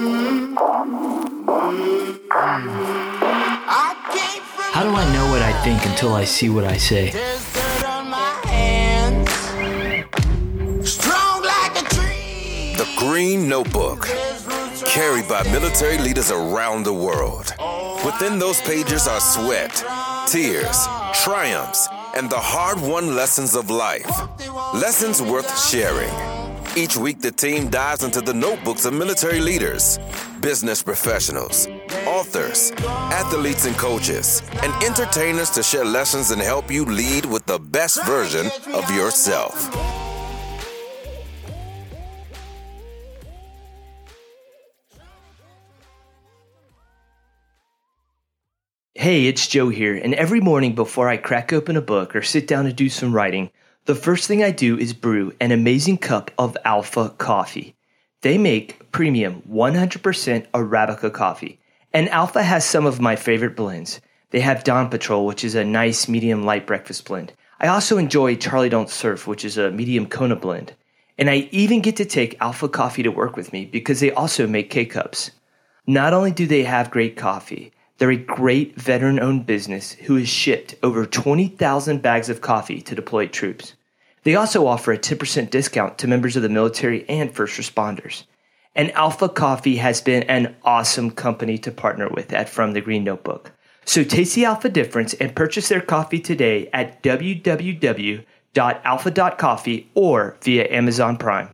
How do I know what I think until I see what I say? The Green Notebook, carried by military leaders around the world. Within those pages are sweat, tears, triumphs, and the hard won lessons of life. Lessons worth sharing. Each week, the team dives into the notebooks of military leaders, business professionals, authors, athletes and coaches, and entertainers to share lessons and help you lead with the best version of yourself. Hey, it's Joe here, and every morning before I crack open a book or sit down to do some writing, the first thing I do is brew an amazing cup of Alpha coffee. They make premium 100% Arabica coffee, and Alpha has some of my favorite blends. They have Dawn Patrol, which is a nice medium light breakfast blend. I also enjoy Charlie Don't Surf, which is a medium Kona blend. And I even get to take Alpha coffee to work with me because they also make K cups. Not only do they have great coffee, they're a great veteran owned business who has shipped over 20,000 bags of coffee to deployed troops. They also offer a 10% discount to members of the military and first responders. And Alpha Coffee has been an awesome company to partner with at From the Green Notebook. So taste the Alpha difference and purchase their coffee today at www.alpha.coffee or via Amazon Prime.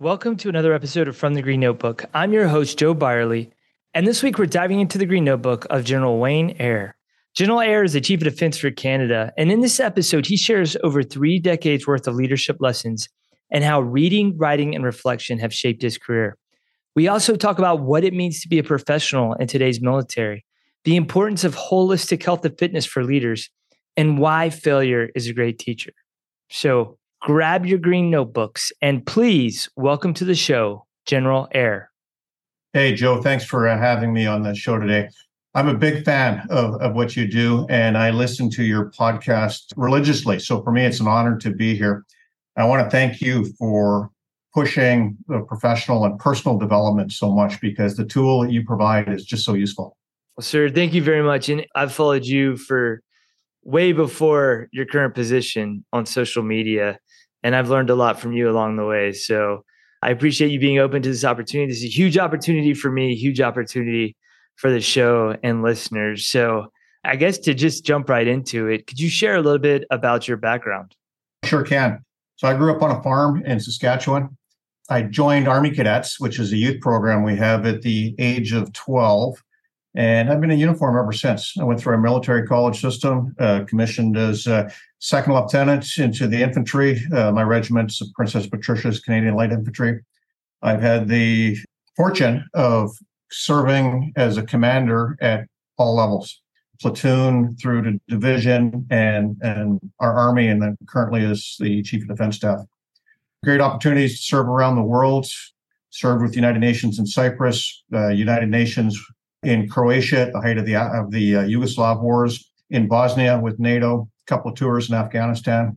Welcome to another episode of From the Green Notebook. I'm your host, Joe Byerly. And this week, we're diving into the Green Notebook of General Wayne Eyre. General Eyre is the Chief of Defense for Canada. And in this episode, he shares over three decades worth of leadership lessons and how reading, writing, and reflection have shaped his career. We also talk about what it means to be a professional in today's military, the importance of holistic health and fitness for leaders, and why failure is a great teacher. So grab your green notebooks and please welcome to the show, General Eyre. Hey, Joe, thanks for uh, having me on the show today. I'm a big fan of, of what you do, and I listen to your podcast religiously. So for me, it's an honor to be here. I want to thank you for pushing the professional and personal development so much because the tool that you provide is just so useful. Well, sir, thank you very much. And I've followed you for way before your current position on social media, and I've learned a lot from you along the way. So I appreciate you being open to this opportunity. This is a huge opportunity for me, huge opportunity for the show and listeners. So, I guess to just jump right into it, could you share a little bit about your background? Sure can. So, I grew up on a farm in Saskatchewan. I joined Army Cadets, which is a youth program we have at the age of 12. And I've been in uniform ever since. I went through a military college system, uh, commissioned as uh, second lieutenant into the infantry. Uh, my regiment's Princess Patricia's Canadian Light Infantry. I've had the fortune of serving as a commander at all levels, platoon through to division and, and our army, and then currently as the chief of defense staff. Great opportunities to serve around the world, served with the United Nations in Cyprus, uh, United Nations in Croatia at the height of the of the uh, Yugoslav wars, in Bosnia with NATO, a couple of tours in Afghanistan.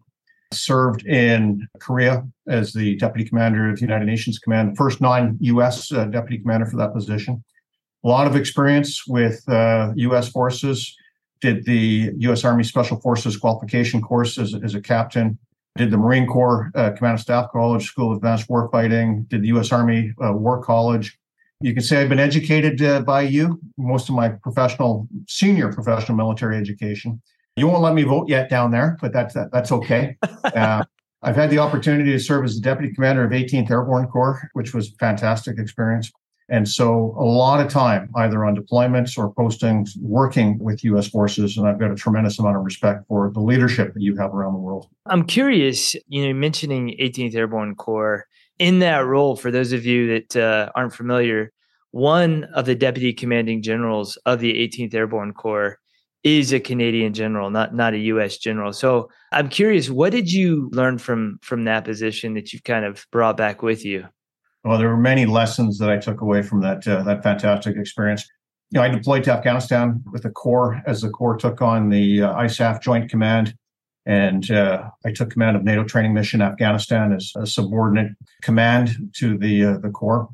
Served in Korea as the deputy commander of the United Nations Command, first non-U.S. Uh, deputy commander for that position. A lot of experience with U.S. Uh, forces. Did the U.S. Army Special Forces qualification course as, as a captain. Did the Marine Corps uh, Command of Staff College, School of Advanced Warfighting. Did the U.S. Army uh, War College you can say I've been educated uh, by you, most of my professional, senior professional military education. You won't let me vote yet down there, but that's that, that's okay. Uh, I've had the opportunity to serve as the deputy commander of 18th Airborne Corps, which was a fantastic experience. And so a lot of time either on deployments or postings working with US forces. And I've got a tremendous amount of respect for the leadership that you have around the world. I'm curious, you know, mentioning 18th Airborne Corps, in that role, for those of you that uh, aren't familiar, one of the deputy commanding generals of the 18th Airborne Corps is a Canadian general, not not a U.S. general. So I'm curious, what did you learn from from that position that you've kind of brought back with you? Well, there were many lessons that I took away from that uh, that fantastic experience. You know, I deployed to Afghanistan with the Corps as the Corps took on the uh, ISAF Joint Command And uh, I took command of NATO training mission Afghanistan as a subordinate command to the uh, the Corps.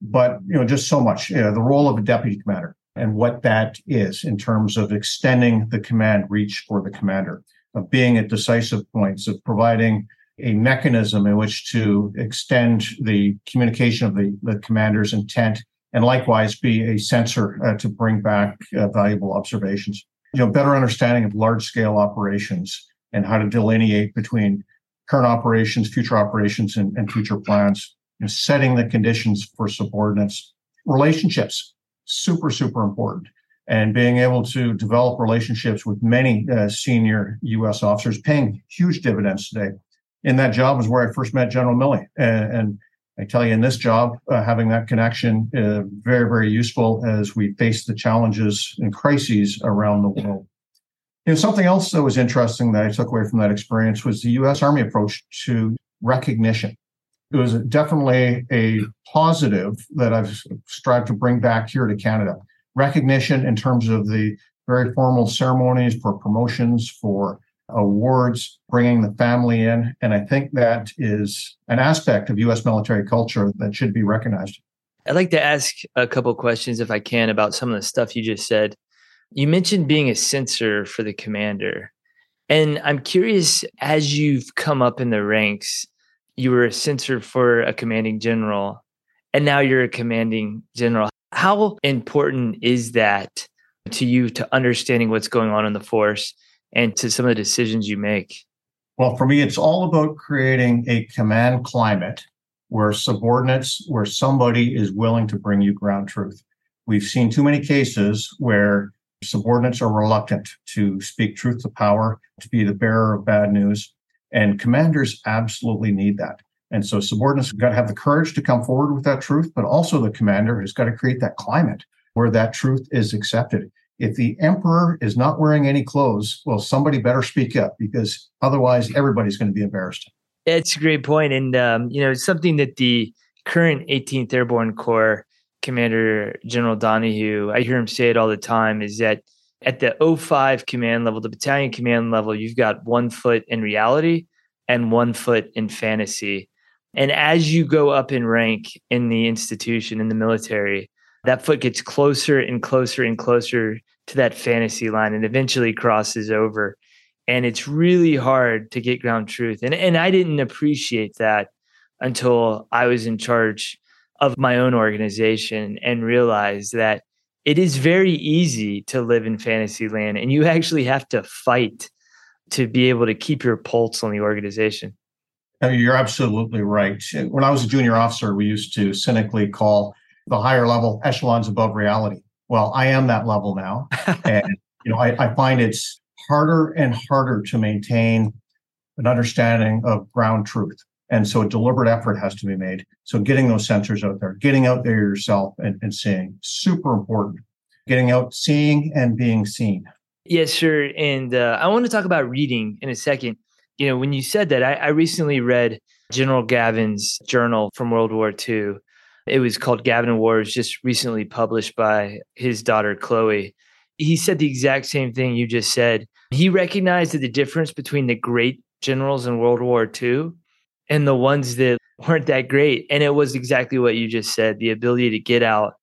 But you know, just so much. You know, the role of a deputy commander and what that is in terms of extending the command reach for the commander, of being at decisive points, of providing a mechanism in which to extend the communication of the, the commander's intent and likewise be a sensor uh, to bring back uh, valuable observations. You know, better understanding of large scale operations and how to delineate between current operations, future operations, and, and future plans. You know, setting the conditions for subordinates, relationships, super super important, and being able to develop relationships with many uh, senior U.S. officers, paying huge dividends today. In that job is where I first met General Milley, and, and I tell you, in this job, uh, having that connection uh, very, very useful as we face the challenges and crises around the world. You know, something else that was interesting that I took away from that experience was the U.S. Army approach to recognition. It was definitely a positive that I've strived to bring back here to Canada. Recognition in terms of the very formal ceremonies for promotions, for awards, bringing the family in. And I think that is an aspect of U.S. military culture that should be recognized. I'd like to ask a couple questions, if I can, about some of the stuff you just said. You mentioned being a sensor for the commander. And I'm curious, as you've come up in the ranks, you were a sensor for a commanding general, and now you're a commanding general. How important is that to you to understanding what's going on in the force and to some of the decisions you make? Well, for me, it's all about creating a command climate where subordinates, where somebody is willing to bring you ground truth. We've seen too many cases where subordinates are reluctant to speak truth to power, to be the bearer of bad news. And commanders absolutely need that. And so subordinates have got to have the courage to come forward with that truth, but also the commander has got to create that climate where that truth is accepted if the emperor is not wearing any clothes, well, somebody better speak up because otherwise everybody's going to be embarrassed. It's a great point. And, um, you know, it's something that the current 18th Airborne Corps Commander General Donahue, I hear him say it all the time, is that at the 05 command level, the battalion command level, you've got one foot in reality and one foot in fantasy. And as you go up in rank in the institution, in the military, that foot gets closer and closer and closer to that fantasy line and eventually crosses over. And it's really hard to get ground truth. And, and I didn't appreciate that until I was in charge of my own organization and realized that it is very easy to live in fantasy land and you actually have to fight to be able to keep your pulse on the organization. You're absolutely right. When I was a junior officer, we used to cynically call the higher level echelons above reality. Well, I am that level now. and, you know, I, I find it's harder and harder to maintain an understanding of ground truth. And so a deliberate effort has to be made. So getting those sensors out there, getting out there yourself and, and seeing, super important. Getting out, seeing and being seen. Yes, sure. And uh, I want to talk about reading in a second. You know, when you said that, I, I recently read General Gavin's journal from World War II. It was called Gavin and just recently published by his daughter, Chloe. He said the exact same thing you just said. He recognized that the difference between the great generals in World War II and the ones that weren't that great. And it was exactly what you just said the ability to get out,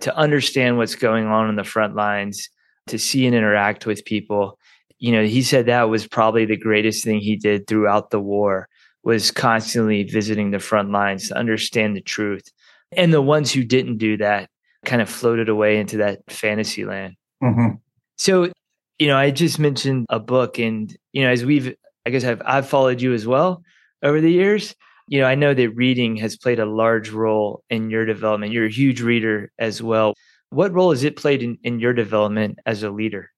to understand what's going on in the front lines, to see and interact with people. You know, he said that was probably the greatest thing he did throughout the war was constantly visiting the front lines to understand the truth and the ones who didn't do that kind of floated away into that fantasy land. Mm-hmm. So, you know, I just mentioned a book, and you know, as we've, I guess I've I've followed you as well over the years. You know, I know that reading has played a large role in your development. You're a huge reader as well. What role has it played in, in your development as a leader?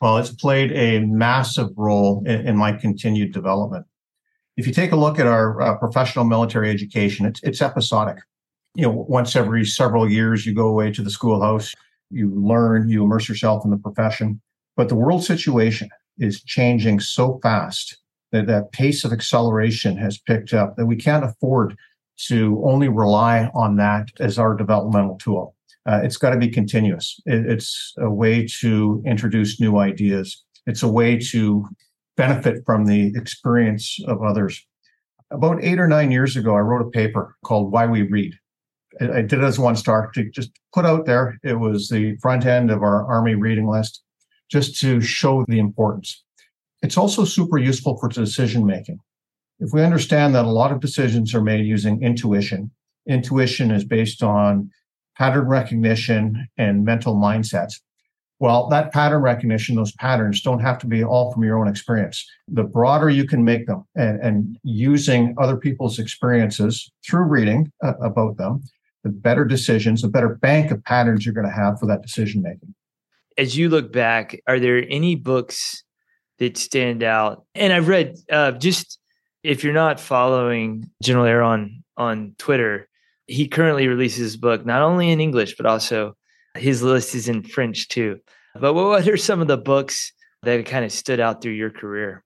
Well, it's played a massive role in, in my continued development. If you take a look at our uh, professional military education, it's, it's episodic you know, once every several years, you go away to the schoolhouse, you learn, you immerse yourself in the profession. But the world situation is changing so fast that that pace of acceleration has picked up that we can't afford to only rely on that as our developmental tool. Uh, it's got to be continuous. It, it's a way to introduce new ideas. It's a way to benefit from the experience of others. About eight or nine years ago, I wrote a paper called Why We Read. I did it as one star to just put out there. It was the front end of our Army reading list just to show the importance. It's also super useful for decision making. If we understand that a lot of decisions are made using intuition, intuition is based on pattern recognition and mental mindsets. Well, that pattern recognition, those patterns don't have to be all from your own experience. The broader you can make them and, and using other people's experiences through reading uh, about them, the better decisions, the better bank of patterns you're going to have for that decision making. As you look back, are there any books that stand out? And I've read uh, just if you're not following General Eyre on on Twitter, he currently releases his book not only in English but also his list is in French too. But what are some of the books that kind of stood out through your career?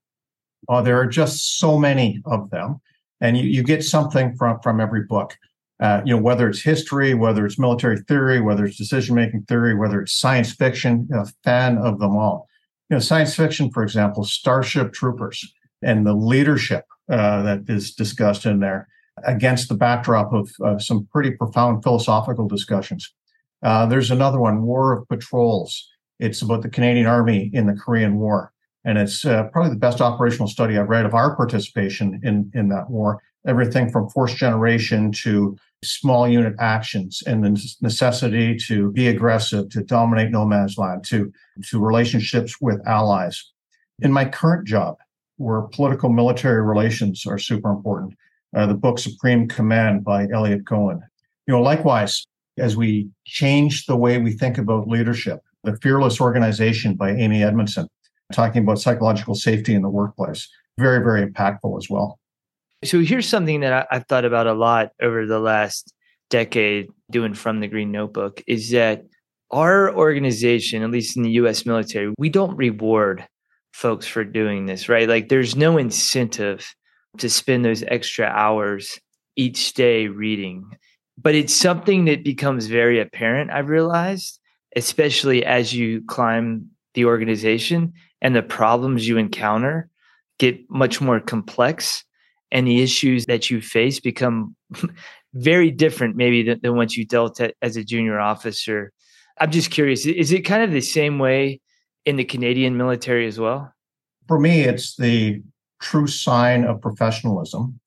Oh, there are just so many of them, and you, you get something from from every book. Uh, you know, whether it's history, whether it's military theory, whether it's decision making theory, whether it's science fiction, a fan of them all. You know, science fiction, for example, Starship Troopers and the leadership uh, that is discussed in there against the backdrop of uh, some pretty profound philosophical discussions. Uh, there's another one, War of Patrols. It's about the Canadian Army in the Korean War. And it's uh, probably the best operational study I've read of our participation in, in that war. Everything from force generation to small unit actions and the necessity to be aggressive, to dominate no man's land, to, to relationships with allies. In my current job, where political military relations are super important, uh, the book Supreme Command by Eliot Cohen. You know, likewise, as we change the way we think about leadership. The Fearless Organization by Amy Edmondson, talking about psychological safety in the workplace. Very, very impactful as well. So here's something that I've thought about a lot over the last decade doing from the Green Notebook is that our organization, at least in the US military, we don't reward folks for doing this, right? Like there's no incentive to spend those extra hours each day reading but it's something that becomes very apparent i've realized especially as you climb the organization and the problems you encounter get much more complex and the issues that you face become very different maybe than, than once you dealt as a junior officer i'm just curious is it kind of the same way in the canadian military as well for me it's the true sign of professionalism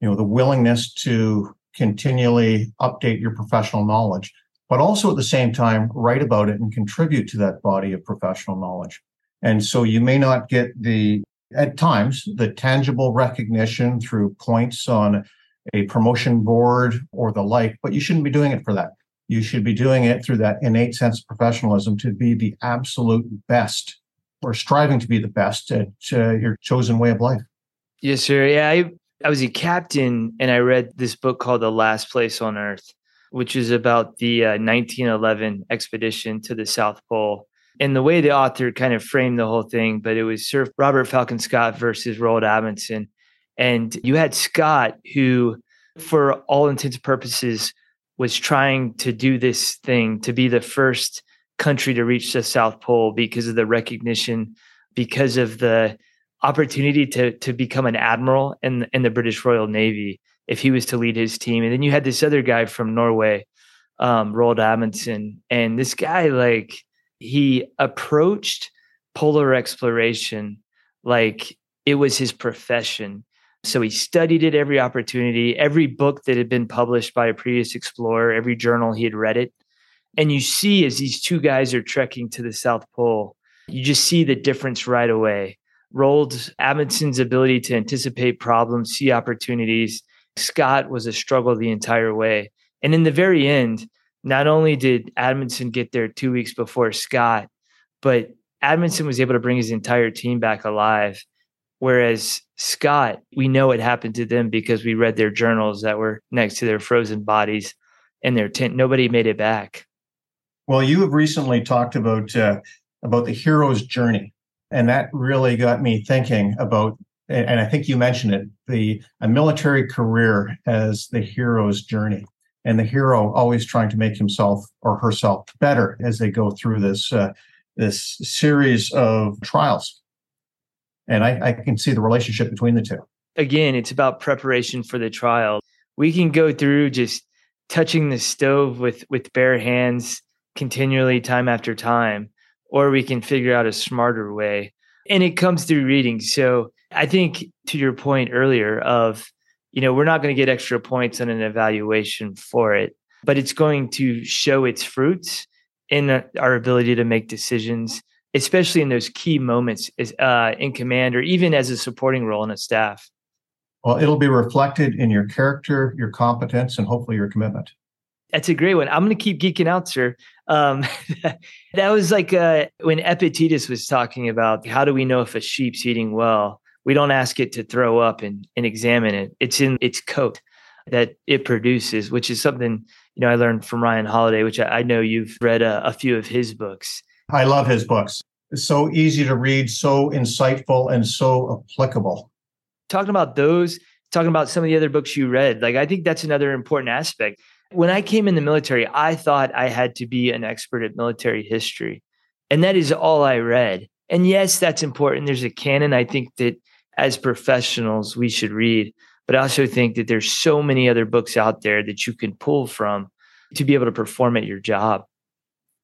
you know the willingness to continually update your professional knowledge, but also at the same time write about it and contribute to that body of professional knowledge. And so you may not get the, at times, the tangible recognition through points on a promotion board or the like, but you shouldn't be doing it for that. You should be doing it through that innate sense of professionalism to be the absolute best or striving to be the best at uh, your chosen way of life. Yes, sir. Yeah, I, I was a captain and I read this book called The Last Place on Earth, which is about the uh, 1911 expedition to the South Pole. And the way the author kind of framed the whole thing, but it was Sir Robert Falcon Scott versus Roald Amundsen. And you had Scott, who, for all intents and purposes, was trying to do this thing to be the first country to reach the South Pole because of the recognition, because of the opportunity to to become an admiral in in the British Royal Navy if he was to lead his team. And then you had this other guy from Norway, um, Roald Amundsen, and this guy like he approached polar exploration like it was his profession. So he studied it every opportunity, every book that had been published by a previous explorer, every journal he had read it. And you see as these two guys are trekking to the South Pole, you just see the difference right away Roald Amundsen's ability to anticipate problems, see opportunities. Scott was a struggle the entire way. And in the very end, not only did Amundsen get there two weeks before Scott, but Amundsen was able to bring his entire team back alive. Whereas Scott, we know it happened to them because we read their journals that were next to their frozen bodies in their tent. Nobody made it back. Well, you have recently talked about uh, about the hero's journey and that really got me thinking about and I think you mentioned it, the a military career as the hero's journey, and the hero always trying to make himself or herself better as they go through this uh, this series of trials. And I, I can see the relationship between the two. Again, it's about preparation for the trial. We can go through just touching the stove with with bare hands continually time after time or we can figure out a smarter way and it comes through reading so i think to your point earlier of you know we're not going to get extra points on an evaluation for it but it's going to show its fruits in our ability to make decisions especially in those key moments uh, in command or even as a supporting role in a staff well, it'll be reflected in your character, your competence, and hopefully your commitment. That's a great one. I'm going to keep geeking out, sir. Um, that was like uh, when Epictetus was talking about how do we know if a sheep's eating well? We don't ask it to throw up and, and examine it. It's in its coat that it produces, which is something you know I learned from Ryan Holiday, which I, I know you've read a, a few of his books. I love his books. It's so easy to read, so insightful, and so applicable talking about those, talking about some of the other books you read, like I think that's another important aspect. When I came in the military, I thought I had to be an expert at military history. And that is all I read. And yes, that's important. There's a canon I think that as professionals we should read. But I also think that there's so many other books out there that you can pull from to be able to perform at your job.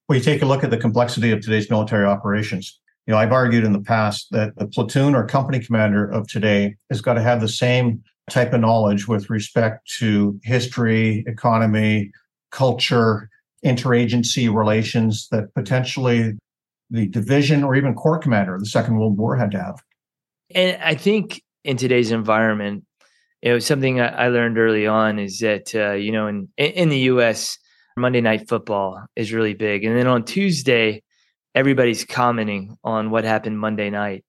Well, you take a look at the complexity of today's military operations you know, I've argued in the past that the platoon or company commander of today has got to have the same type of knowledge with respect to history, economy, culture, interagency relations that potentially the division or even corps commander the Second World War had to have. And I think in today's environment, you know, something I learned early on is that uh, you know, in in the U.S., Monday Night Football is really big, and then on Tuesday everybody's commenting on what happened Monday night.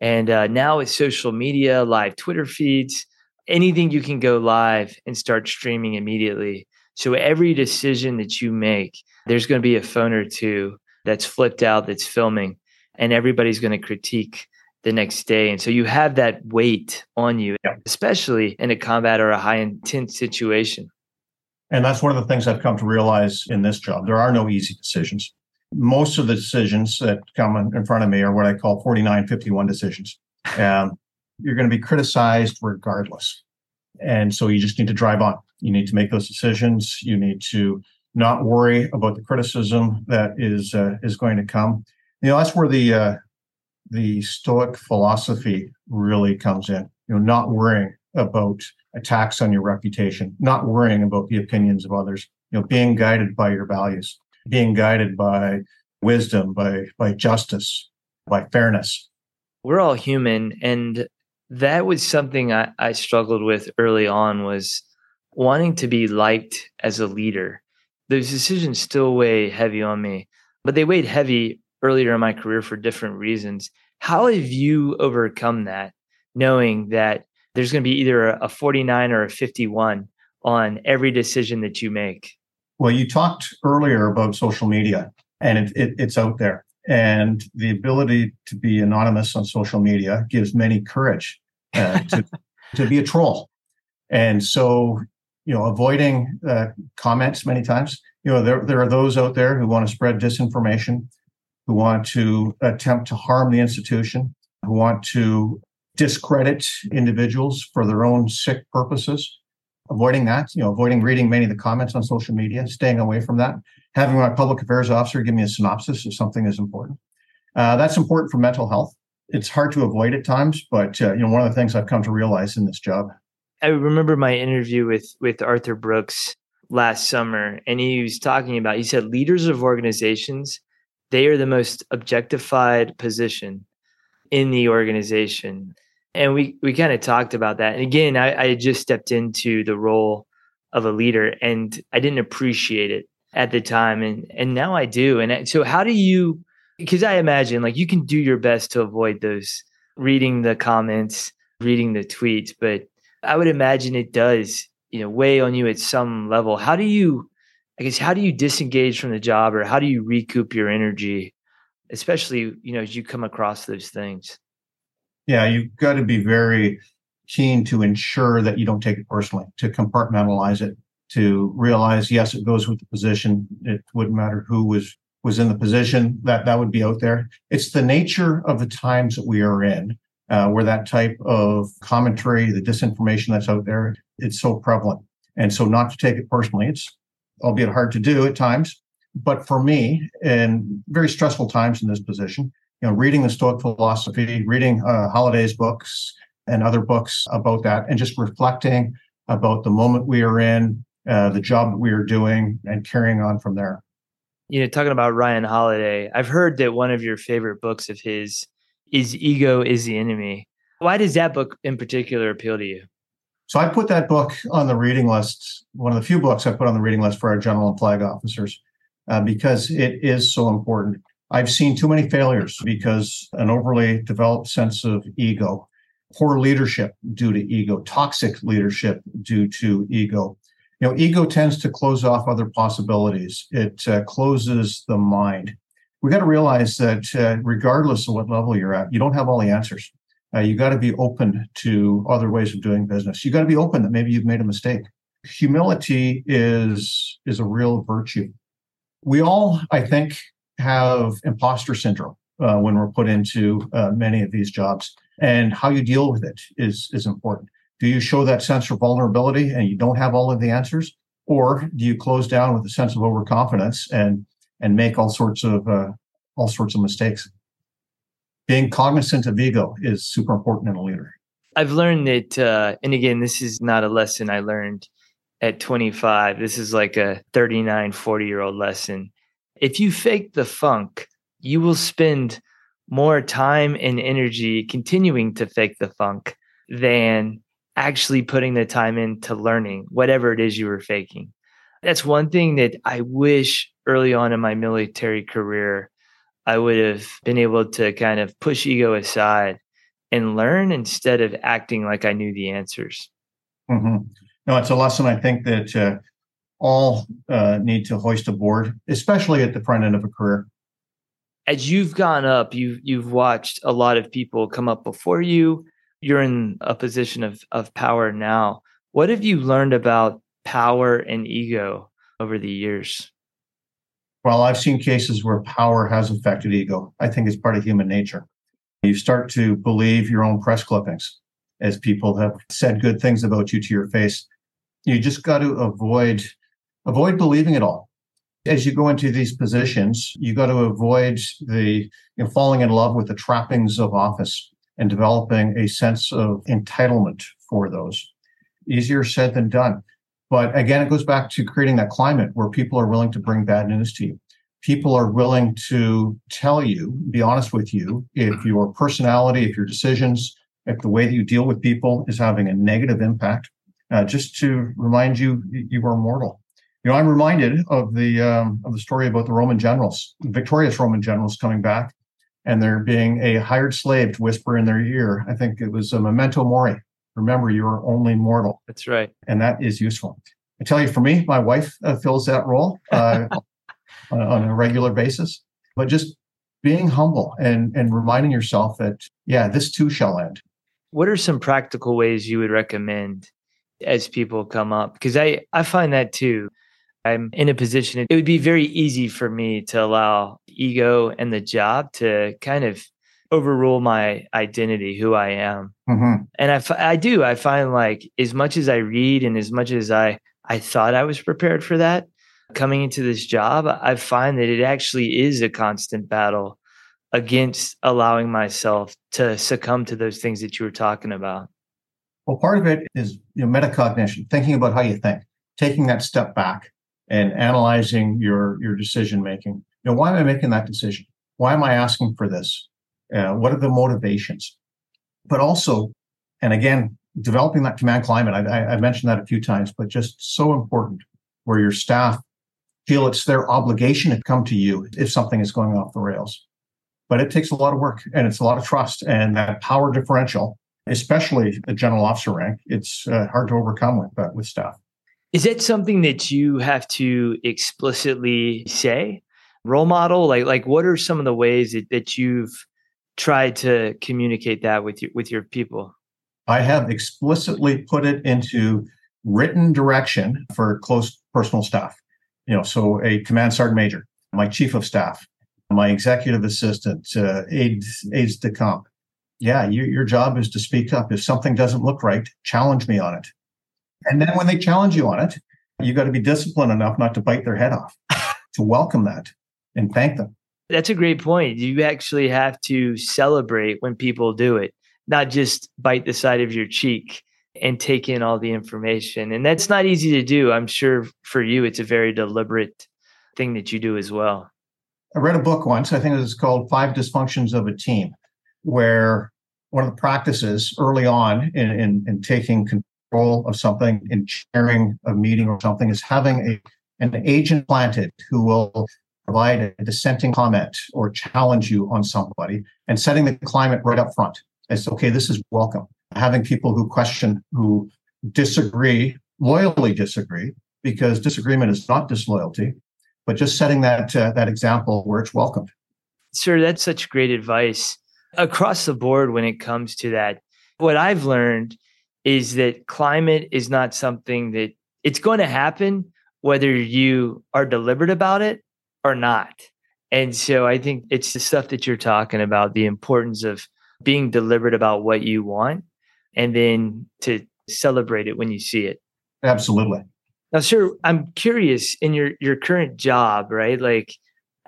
And uh, now with social media, live Twitter feeds, anything you can go live and start streaming immediately. So every decision that you make, there's going to be a phone or two that's flipped out that's filming, and everybody's going to critique the next day. And so you have that weight on you, yeah. especially in a combat or a high intense situation. And that's one of the things I've come to realize in this job. There are no easy decisions most of the decisions that come in front of me are what I call 4951 decisions. And you're going to be criticized regardless. And so you just need to drive on. You need to make those decisions. You need to not worry about the criticism that is uh, is going to come. You know, that's where the uh, the Stoic philosophy really comes in. You know, not worrying about attacks on your reputation, not worrying about the opinions of others. You know, being guided by your values being guided by wisdom, by by justice, by fairness. We're all human, and that was something I, I struggled with early on was wanting to be liked as a leader. Those decisions still weigh heavy on me, but they weighed heavy earlier in my career for different reasons. How have you overcome that, knowing that there's going to be either a 49 or a 51 on every decision that you make? Well, you talked earlier about social media, and it, it, it's out there. And the ability to be anonymous on social media gives many courage uh, to, to be a troll. And so, you know, avoiding uh, comments many times, you know, there, there are those out there who want to spread disinformation, who want to attempt to harm the institution, who want to discredit individuals for their own sick purposes avoiding that, you know, avoiding reading many of the comments on social media, staying away from that. Having my public affairs officer give me a synopsis if something is important. Uh, that's important for mental health. It's hard to avoid at times, but uh, you know, one of the things I've come to realize in this job. I remember my interview with with Arthur Brooks last summer, and he was talking about. He said leaders of organizations they are the most objectified position in the organization and we we kind of talked about that. And again, I, I just stepped into the role of a leader, and I didn't appreciate it at the time, and and now I do. And so, how do you? Because I imagine like you can do your best to avoid those reading the comments, reading the tweets, but I would imagine it does, you know, weigh on you at some level. How do you? I guess how do you disengage from the job, or how do you recoup your energy, especially you know as you come across those things? Yeah, you've got to be very keen to ensure that you don't take it personally, to compartmentalize it, to realize, yes, it goes with the position. It wouldn't matter who was was in the position that that would be out there. It's the nature of the times that we are in uh, where that type of commentary, the disinformation that's out there, it's so prevalent. And so not to take it personally, it's albeit hard to do at times. But for me, in very stressful times in this position, you know, reading the Stoic philosophy, reading uh, Holiday's books and other books about that, and just reflecting about the moment we are in, uh, the job that we are doing, and carrying on from there. You know, talking about Ryan Holiday, I've heard that one of your favorite books of his is Ego is the Enemy. Why does that book in particular appeal to you? So I put that book on the reading list, one of the few books I put on the reading list for our general and flag officers, uh, because it is so important. I've seen too many failures because an overly developed sense of ego, poor leadership due to ego, toxic leadership due to ego. You know, ego tends to close off other possibilities. It uh, closes the mind. We got to realize that uh, regardless of what level you're at, you don't have all the answers. Uh, you got to be open to other ways of doing business. You got to be open that maybe you've made a mistake. Humility is is a real virtue. We all, I think, have imposter syndrome uh, when we're put into uh, many of these jobs, and how you deal with it is is important. Do you show that sense of vulnerability and you don't have all of the answers, or do you close down with a sense of overconfidence and and make all sorts of uh, all sorts of mistakes? Being cognizant of ego is super important in a leader. I've learned that, uh, and again, this is not a lesson I learned at 25. This is like a 39, 40 year old lesson if you fake the funk, you will spend more time and energy continuing to fake the funk than actually putting the time into learning whatever it is you were faking. That's one thing that I wish early on in my military career I would have been able to kind of push ego aside and learn instead of acting like I knew the answers. Mm-hmm. No, it's a lesson I think that uh, all uh, need to hoist aboard, especially at the front end of a career. As you've gone up, you've you've watched a lot of people come up before you. You're in a position of of power now. What have you learned about power and ego over the years? Well, I've seen cases where power has affected ego. I think it's part of human nature. You start to believe your own press clippings as people have said good things about you to your face. You just got to avoid avoid believing it all. As you go into these positions, you got to avoid the you know, falling in love with the trappings of office and developing a sense of entitlement for those. Easier said than done. But again, it goes back to creating that climate where people are willing to bring bad news to you. People are willing to tell you, be honest with you, if your personality, if your decisions, if the way that you deal with people is having a negative impact, uh, just to remind you you are mortal you know, I'm reminded of the um, of the story about the Roman generals, victorious Roman generals coming back, and there being a hired slave to whisper in their ear. I think it was a memento mori. Remember, you are only mortal. That's right, and that is useful. I tell you, for me, my wife uh, fills that role uh, on a regular basis. But just being humble and and reminding yourself that yeah, this too shall end. What are some practical ways you would recommend as people come up? Because I I find that too I'm in a position, it would be very easy for me to allow ego and the job to kind of overrule my identity, who I am. Mm-hmm. And I, I do, I find like as much as I read and as much as I, I thought I was prepared for that coming into this job, I find that it actually is a constant battle against allowing myself to succumb to those things that you were talking about. Well, part of it is you know, metacognition, thinking about how you think, taking that step back and analyzing your your decision making. You know, why am I making that decision? Why am I asking for this? Uh, what are the motivations? But also, and again, developing that command climate. I, I mentioned that a few times, but just so important, where your staff feel it's their obligation to come to you if something is going off the rails. But it takes a lot of work and it's a lot of trust and that power differential, especially the general officer rank, it's uh, hard to overcome with uh, with staff. Is that something that you have to explicitly say? Role model? Like like what are some of the ways that, that you've tried to communicate that with your with your people? I have explicitly put it into written direction for close personal staff. You know, so a command sergeant major, my chief of staff, my executive assistant, uh, aides aides de camp. yeah, you, your job is to speak up. If something doesn't look right, challenge me on it. And then when they challenge you on it, you got to be disciplined enough not to bite their head off, to welcome that and thank them. That's a great point. You actually have to celebrate when people do it, not just bite the side of your cheek and take in all the information. And that's not easy to do. I'm sure for you, it's a very deliberate thing that you do as well. I read a book once, I think it was called Five Dysfunctions of a Team, where one of the practices early on in, in, in taking control of something, in chairing a meeting or something, is having a, an agent planted who will provide a dissenting comment or challenge you on somebody and setting the climate right up front. It's okay, this is welcome. Having people who question, who disagree, loyally disagree, because disagreement is not disloyalty, but just setting that uh, that example where it's welcomed. Sir, that's such great advice across the board when it comes to that. What I've learned is that climate is not something that it's going to happen whether you are deliberate about it or not. And so I think it's the stuff that you're talking about, the importance of being deliberate about what you want and then to celebrate it when you see it. Absolutely. Now, sir, I'm curious in your your current job, right? Like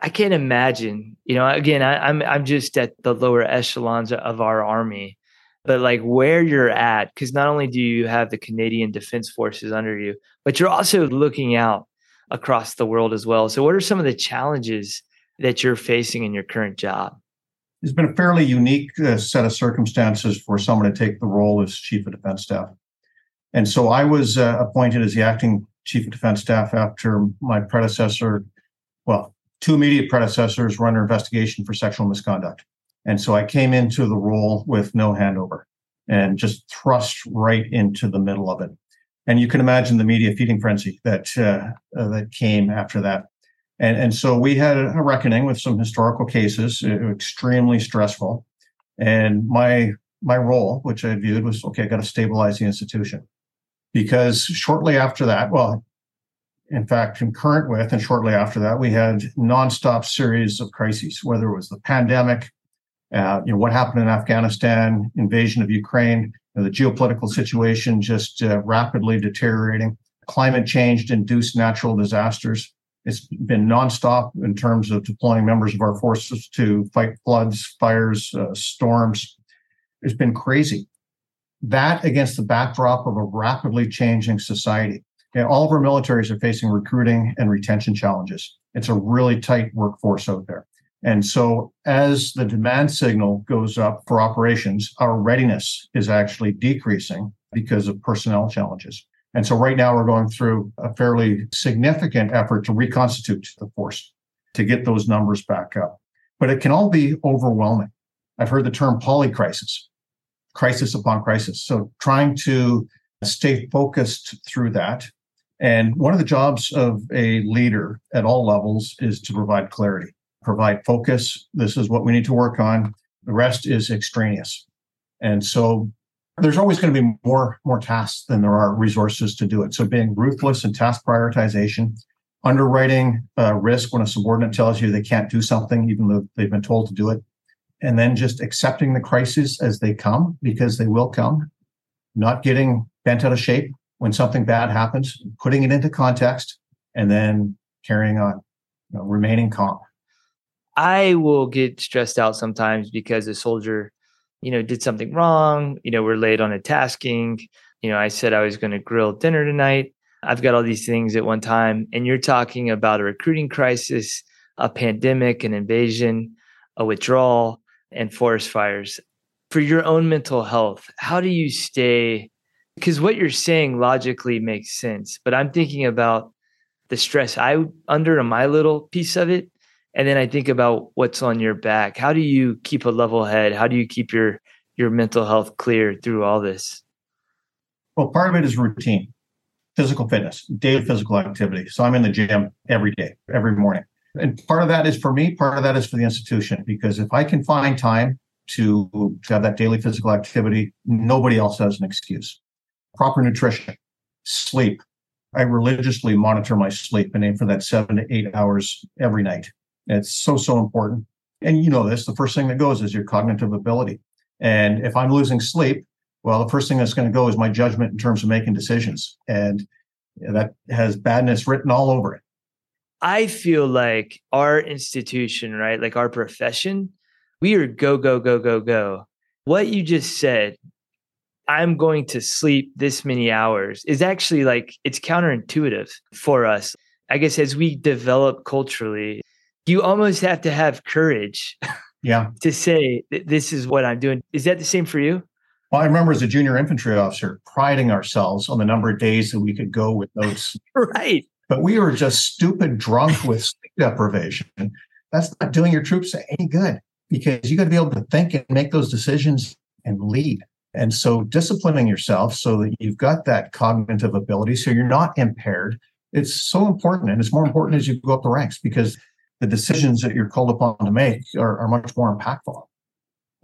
I can't imagine, you know, again, I, I'm I'm just at the lower echelons of our army, but like where you're at, because not only do you have the Canadian Defense Forces under you, but you're also looking out across the world as well. So, what are some of the challenges that you're facing in your current job? It's been a fairly unique uh, set of circumstances for someone to take the role as chief of defense staff. And so I was uh, appointed as the acting chief of defense staff after my predecessor, well, two immediate predecessors were under investigation for sexual misconduct. And so I came into the role with no handover and just thrust right into the middle of it and you can imagine the media feeding frenzy that uh, uh, that came after that. And and so we had a reckoning with some historical cases, uh, extremely stressful. And my my role, which I viewed, was okay. I got to stabilize the institution because shortly after that, well, in fact, concurrent with and shortly after that, we had nonstop series of crises. Whether it was the pandemic, uh, you know, what happened in Afghanistan, invasion of Ukraine, the geopolitical situation just uh, rapidly deteriorating, climate change induced natural disasters. It's been nonstop in terms of deploying members of our forces to fight floods, fires, uh, storms. It's been crazy. That against the backdrop of a rapidly changing society. All of our militaries are facing recruiting and retention challenges. It's a really tight workforce out there. And so, as the demand signal goes up for operations, our readiness is actually decreasing because of personnel challenges. And so, right now, we're going through a fairly significant effort to reconstitute the force to get those numbers back up. But it can all be overwhelming. I've heard the term polycrisis, crisis upon crisis. So, trying to stay focused through that. And one of the jobs of a leader at all levels is to provide clarity provide focus. This is what we need to work on. The rest is extraneous. And so there's always going to be more, more tasks than there are resources to do it. So being ruthless in task prioritization, underwriting uh, risk when a subordinate tells you they can't do something, even though they've been told to do it. And then just accepting the crises as they come because they will come, not getting bent out of shape when something bad happens, putting it into context, and then carrying on, you know, remaining calm. I will get stressed out sometimes because a soldier, you know, did something wrong. You know, we're late on a tasking. You know, I said I was going to grill dinner tonight. I've got all these things at one time. And you're talking about a recruiting crisis, a pandemic, an invasion, a withdrawal, and forest fires. For your own mental health, how do you stay? Because what you're saying logically makes sense, but I'm thinking about the stress I under my little piece of it and then I think about what's on your back. How do you keep a level head? How do you keep your your mental health clear through all this? Well, part of it is routine, physical fitness, daily physical activity. So I'm in the gym every day, every morning. And part of that is for me, part of that is for the institution, because if I can find time to, to have that daily physical activity, nobody else has an excuse. Proper nutrition, sleep. I religiously monitor my sleep and aim for that seven to eight hours every night. It's so, so important. And you know this, the first thing that goes is your cognitive ability. And if I'm losing sleep, well, the first thing that's going to go is my judgment in terms of making decisions. And that has badness written all over it. I feel like our institution, right? Like our profession, we are go, go, go, go, go. What you just said, I'm going to sleep this many hours, is actually like it's counterintuitive for us. I guess as we develop culturally, you almost have to have courage. Yeah. to say this is what I'm doing. Is that the same for you? Well, I remember as a junior infantry officer priding ourselves on the number of days that we could go with notes. right. But we were just stupid drunk with sleep deprivation. That's not doing your troops any good because you got to be able to think and make those decisions and lead. And so disciplining yourself so that you've got that cognitive ability so you're not impaired, it's so important. And it's more important as you go up the ranks because the decisions that you're called upon to make are, are much more impactful.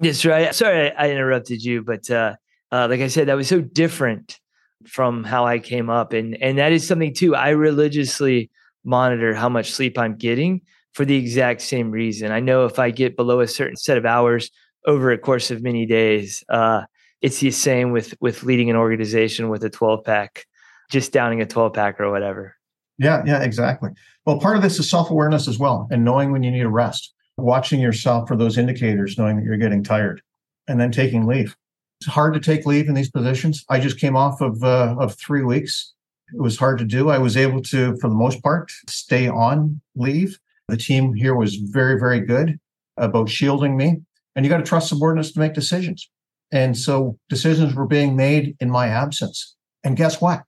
Yes, right. Sorry, I interrupted you, but uh, uh, like I said, that was so different from how I came up, and and that is something too. I religiously monitor how much sleep I'm getting for the exact same reason. I know if I get below a certain set of hours over a course of many days, uh, it's the same with with leading an organization with a 12 pack, just downing a 12 pack or whatever. Yeah, yeah, exactly. Well, part of this is self awareness as well, and knowing when you need a rest, watching yourself for those indicators, knowing that you're getting tired, and then taking leave. It's hard to take leave in these positions. I just came off of uh, of three weeks. It was hard to do. I was able to, for the most part, stay on leave. The team here was very, very good about shielding me. And you got to trust subordinates to make decisions. And so decisions were being made in my absence. And guess what?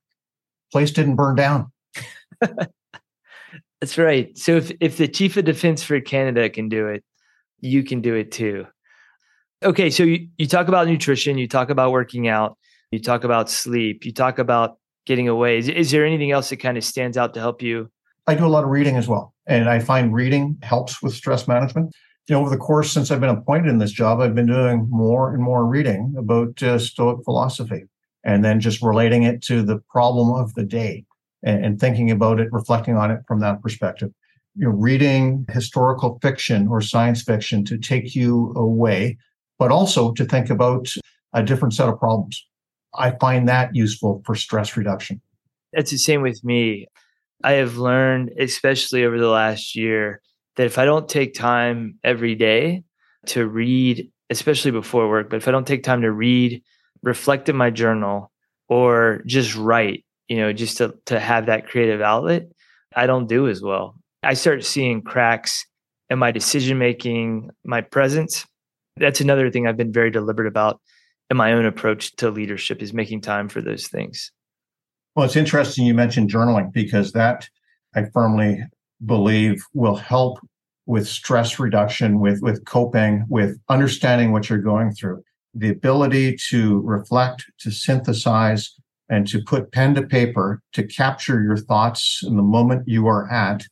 Place didn't burn down. That's right. So if, if the chief of defense for Canada can do it, you can do it too. Okay, so you, you talk about nutrition, you talk about working out, you talk about sleep, you talk about getting away. Is, is there anything else that kind of stands out to help you? I do a lot of reading as well. And I find reading helps with stress management. You know, over the course since I've been appointed in this job, I've been doing more and more reading about uh, Stoic philosophy and then just relating it to the problem of the day and, and thinking about it, reflecting on it from that perspective. You know, reading historical fiction or science fiction to take you away, but also to think about a different set of problems. I find that useful for stress reduction. It's the same with me. I have learned, especially over the last year, that if I don't take time every day to read, especially before work, but if I don't take time to read, reflect in my journal, or just write, you know, just to, to have that creative outlet, I don't do as well. I start seeing cracks in my decision making, my presence. That's another thing I've been very deliberate about in my own approach to leadership is making time for those things. Well, it's interesting you mentioned journaling because that I firmly believe will help with stress reduction, with, with coping, with understanding what you're going through. The ability to reflect, to synthesize, and to put pen to paper to capture your thoughts in the moment you are at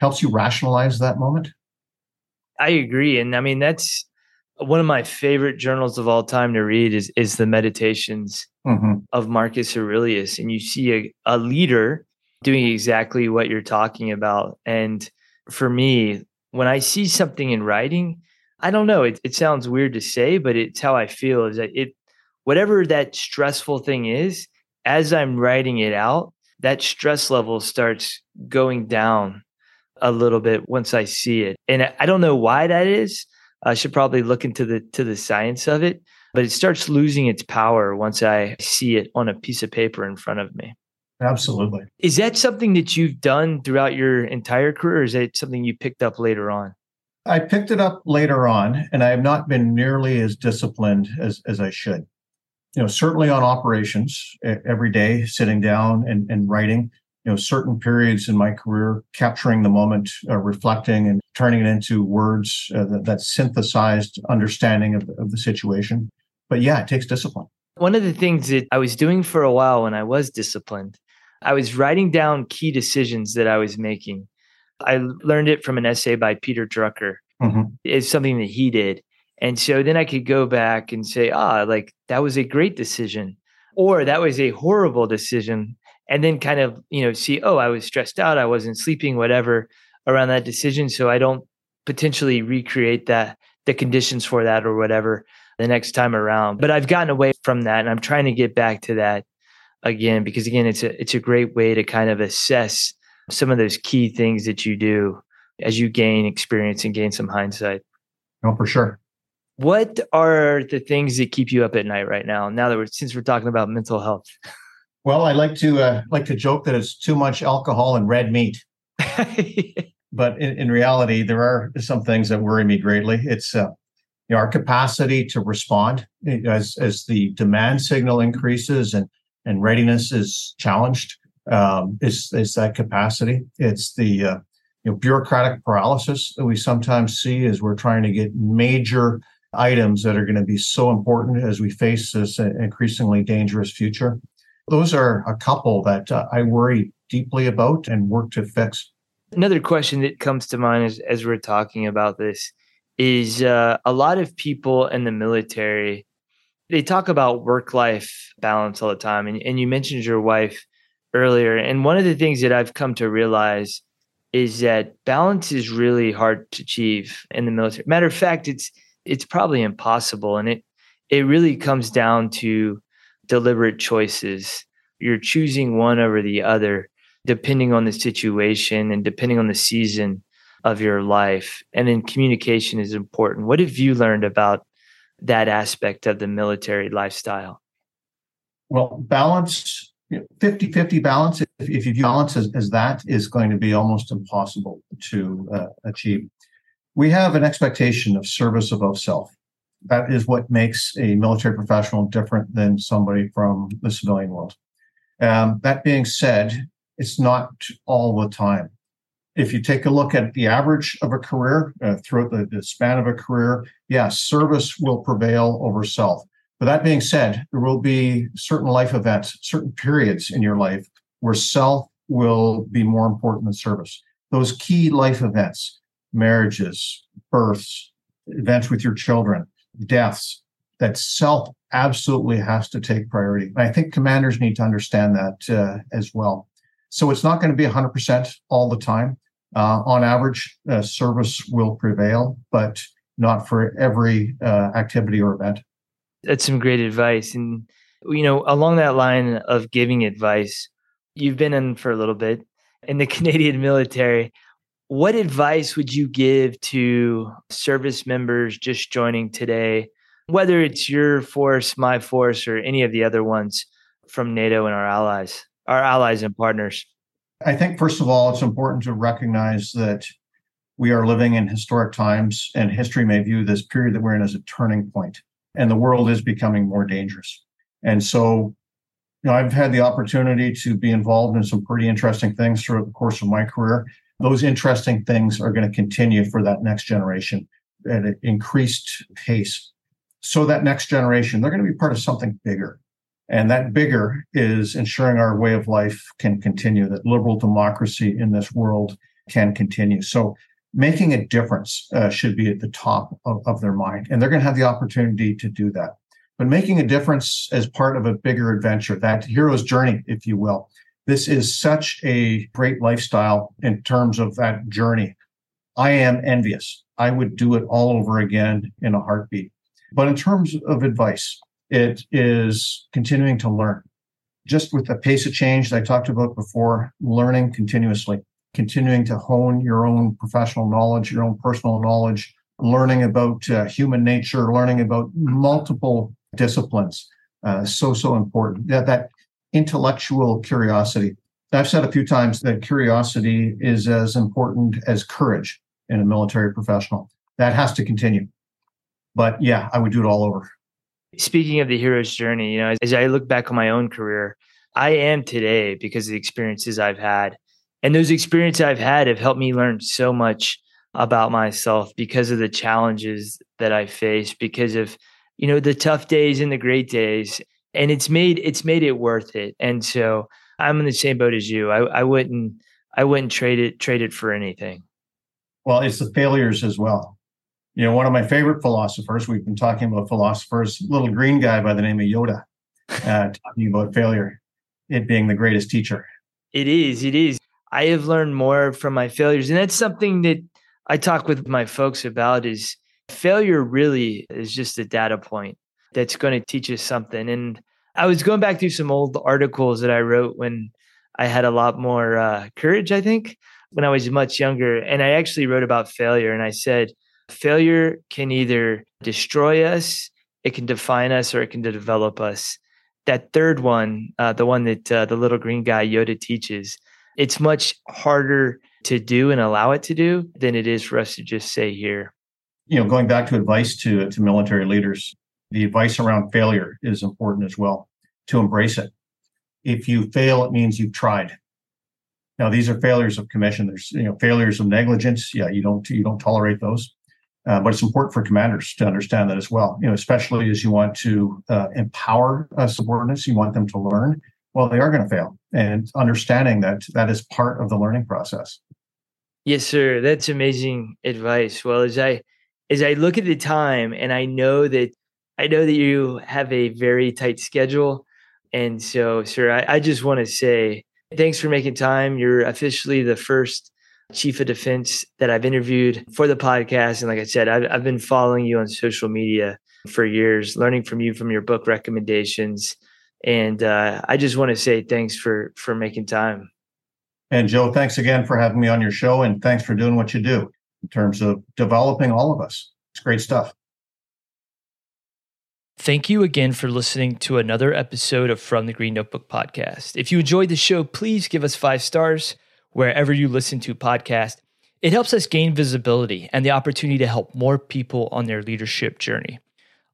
helps you rationalize that moment. I agree. And I mean, that's one of my favorite journals of all time to read is, is the meditations mm-hmm. of Marcus Aurelius. And you see a, a leader doing exactly what you're talking about. And for me, when I see something in writing, I don't know, it, it sounds weird to say, but it's how I feel is that it, whatever that stressful thing is, as I'm writing it out, that stress level starts going down a little bit once I see it. And I don't know why that is. I should probably look into the to the science of it, but it starts losing its power once I see it on a piece of paper in front of me. Absolutely. Is that something that you've done throughout your entire career, or is it something you picked up later on? I picked it up later on, and I have not been nearly as disciplined as, as I should you know, certainly on operations every day, sitting down and, and writing, you know, certain periods in my career, capturing the moment, uh, reflecting and turning it into words uh, that, that, synthesized understanding of, of the situation. But yeah, it takes discipline. One of the things that I was doing for a while when I was disciplined, I was writing down key decisions that I was making. I learned it from an essay by Peter Drucker. Mm-hmm. It's something that he did. And so then I could go back and say, ah, like that was a great decision, or that was a horrible decision. And then kind of, you know, see, oh, I was stressed out, I wasn't sleeping, whatever around that decision. So I don't potentially recreate that, the conditions for that or whatever. the next time around. But I've gotten away from that and I'm trying to get back to that again because again it's a it's a great way to kind of assess some of those key things that you do as you gain experience and gain some hindsight. No, for sure. What are the things that keep you up at night right now? Now that we're since we're talking about mental health. Well, I like to uh, like to joke that it's too much alcohol and red meat. but in, in, reality, there are some things that worry me greatly. It's uh, you know, our capacity to respond as as the demand signal increases and and readiness is challenged. Um, is is that capacity? It's the uh, you know bureaucratic paralysis that we sometimes see as we're trying to get major items that are going to be so important as we face this increasingly dangerous future. Those are a couple that uh, I worry deeply about and work to fix. Another question that comes to mind as, as we're talking about this is uh, a lot of people in the military they talk about work life balance all the time and, and you mentioned your wife earlier and one of the things that i've come to realize is that balance is really hard to achieve in the military matter of fact it's it's probably impossible and it it really comes down to deliberate choices you're choosing one over the other depending on the situation and depending on the season of your life. And then communication is important. What have you learned about that aspect of the military lifestyle? Well, balance, 50 50 balance, if, if you balance as, as that, is going to be almost impossible to uh, achieve. We have an expectation of service above self. That is what makes a military professional different than somebody from the civilian world. Um, that being said, it's not all the time. If you take a look at the average of a career uh, throughout the, the span of a career, yes, service will prevail over self. But that being said, there will be certain life events, certain periods in your life where self will be more important than service. Those key life events, marriages, births, events with your children, deaths, that self absolutely has to take priority. And I think commanders need to understand that uh, as well. So it's not going to be 100% all the time. Uh, on average, uh, service will prevail, but not for every uh, activity or event. That's some great advice. And, you know, along that line of giving advice, you've been in for a little bit in the Canadian military. What advice would you give to service members just joining today, whether it's your force, my force, or any of the other ones from NATO and our allies? our allies and partners? I think, first of all, it's important to recognize that we are living in historic times, and history may view this period that we're in as a turning point, and the world is becoming more dangerous. And so, you know, I've had the opportunity to be involved in some pretty interesting things throughout the course of my career. Those interesting things are going to continue for that next generation at an increased pace. So that next generation, they're going to be part of something bigger. And that bigger is ensuring our way of life can continue, that liberal democracy in this world can continue. So making a difference uh, should be at the top of, of their mind. And they're going to have the opportunity to do that. But making a difference as part of a bigger adventure, that hero's journey, if you will, this is such a great lifestyle in terms of that journey. I am envious. I would do it all over again in a heartbeat. But in terms of advice, it is continuing to learn. Just with the pace of change that I talked about before, learning continuously, continuing to hone your own professional knowledge, your own personal knowledge, learning about uh, human nature, learning about multiple disciplines. Uh, so, so important. That, that intellectual curiosity. I've said a few times that curiosity is as important as courage in a military professional. That has to continue. But yeah, I would do it all over. Speaking of the hero's journey, you know, as, I look back on my own career, I am today because of the experiences I've had. And those experiences I've had have helped me learn so much about myself because of the challenges that I face, because of, you know, the tough days and the great days. And it's made it's made it worth it. And so I'm in the same boat as you. I, I wouldn't I wouldn't trade it trade it for anything. Well, it's the failures as well you know, one of my favorite philosophers, we've been talking about philosophers, little green guy by the name of Yoda, uh, talking about failure, it being the greatest teacher. It is. It is. I have learned more from my failures. And that's something that I talk with my folks about is failure really is just a data point that's going to teach us something. And I was going back through some old articles that I wrote when I had a lot more uh, courage, I think, when I was much younger. And I actually wrote about failure and I said, failure can either destroy us, it can define us, or it can develop us. That third one, uh, the one that uh, the little green guy Yoda teaches, it's much harder to do and allow it to do than it is for us to just say here. You know, going back to advice to to military leaders, the advice around failure is important as well. To embrace it. If you fail, it means you've tried. Now, these are failures of commission. There's you know failures of negligence. Yeah, you don't you don't tolerate those. Uh, but it's important for commanders to understand that as well. You know, especially as you want to uh, empower uh, subordinates, you want them to learn. Well, they are going to fail, and understanding that that is part of the learning process. Yes, sir. That's amazing advice. Well, as I as I look at the time, and I know that I know that you have a very tight schedule, and so, sir, I, I just want to say thanks for making time. You're officially the first chief of defense that I've interviewed for the podcast. And like I said, I've, I've been following you on social media for years, learning from you from your book recommendations. And uh, I just want to say thanks for for making time. And Joe, thanks again for having me on your show, and thanks for doing what you do in terms of developing all of us. It's great stuff. Thank you again for listening to another episode of From the Green Notebook podcast. If you enjoyed the show, please give us five stars wherever you listen to podcasts. It helps us gain visibility and the opportunity to help more people on their leadership journey.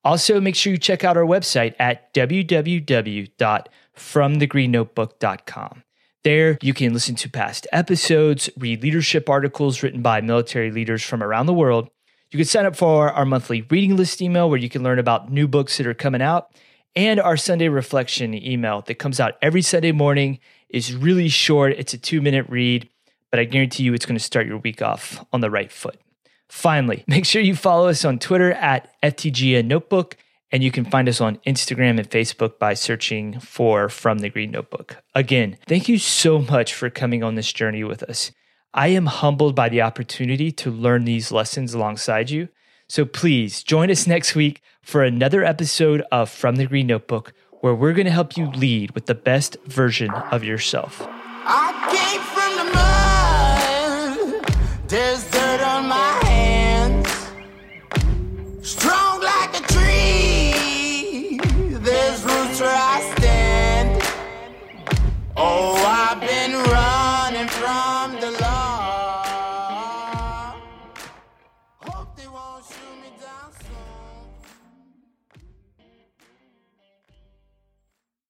Also, make sure you check out our website at www.fromthegreennotebook.com. There, you can listen to past episodes, read leadership articles written by military leaders from around the world. You can sign up for our monthly reading list email where you can learn about new books that are coming out, and our Sunday reflection email that comes out every Sunday morning is really short. It's a two minute read, but I guarantee you it's going to start your week off on the right foot. Finally, make sure you follow us on Twitter at FTGN Notebook, and you can find us on Instagram and Facebook by searching for From the Green Notebook. Again, thank you so much for coming on this journey with us. I am humbled by the opportunity to learn these lessons alongside you. So please join us next week for another episode of From the Green Notebook, where we're going to help you lead with the best version of yourself. There's dirt on my hands. Strong.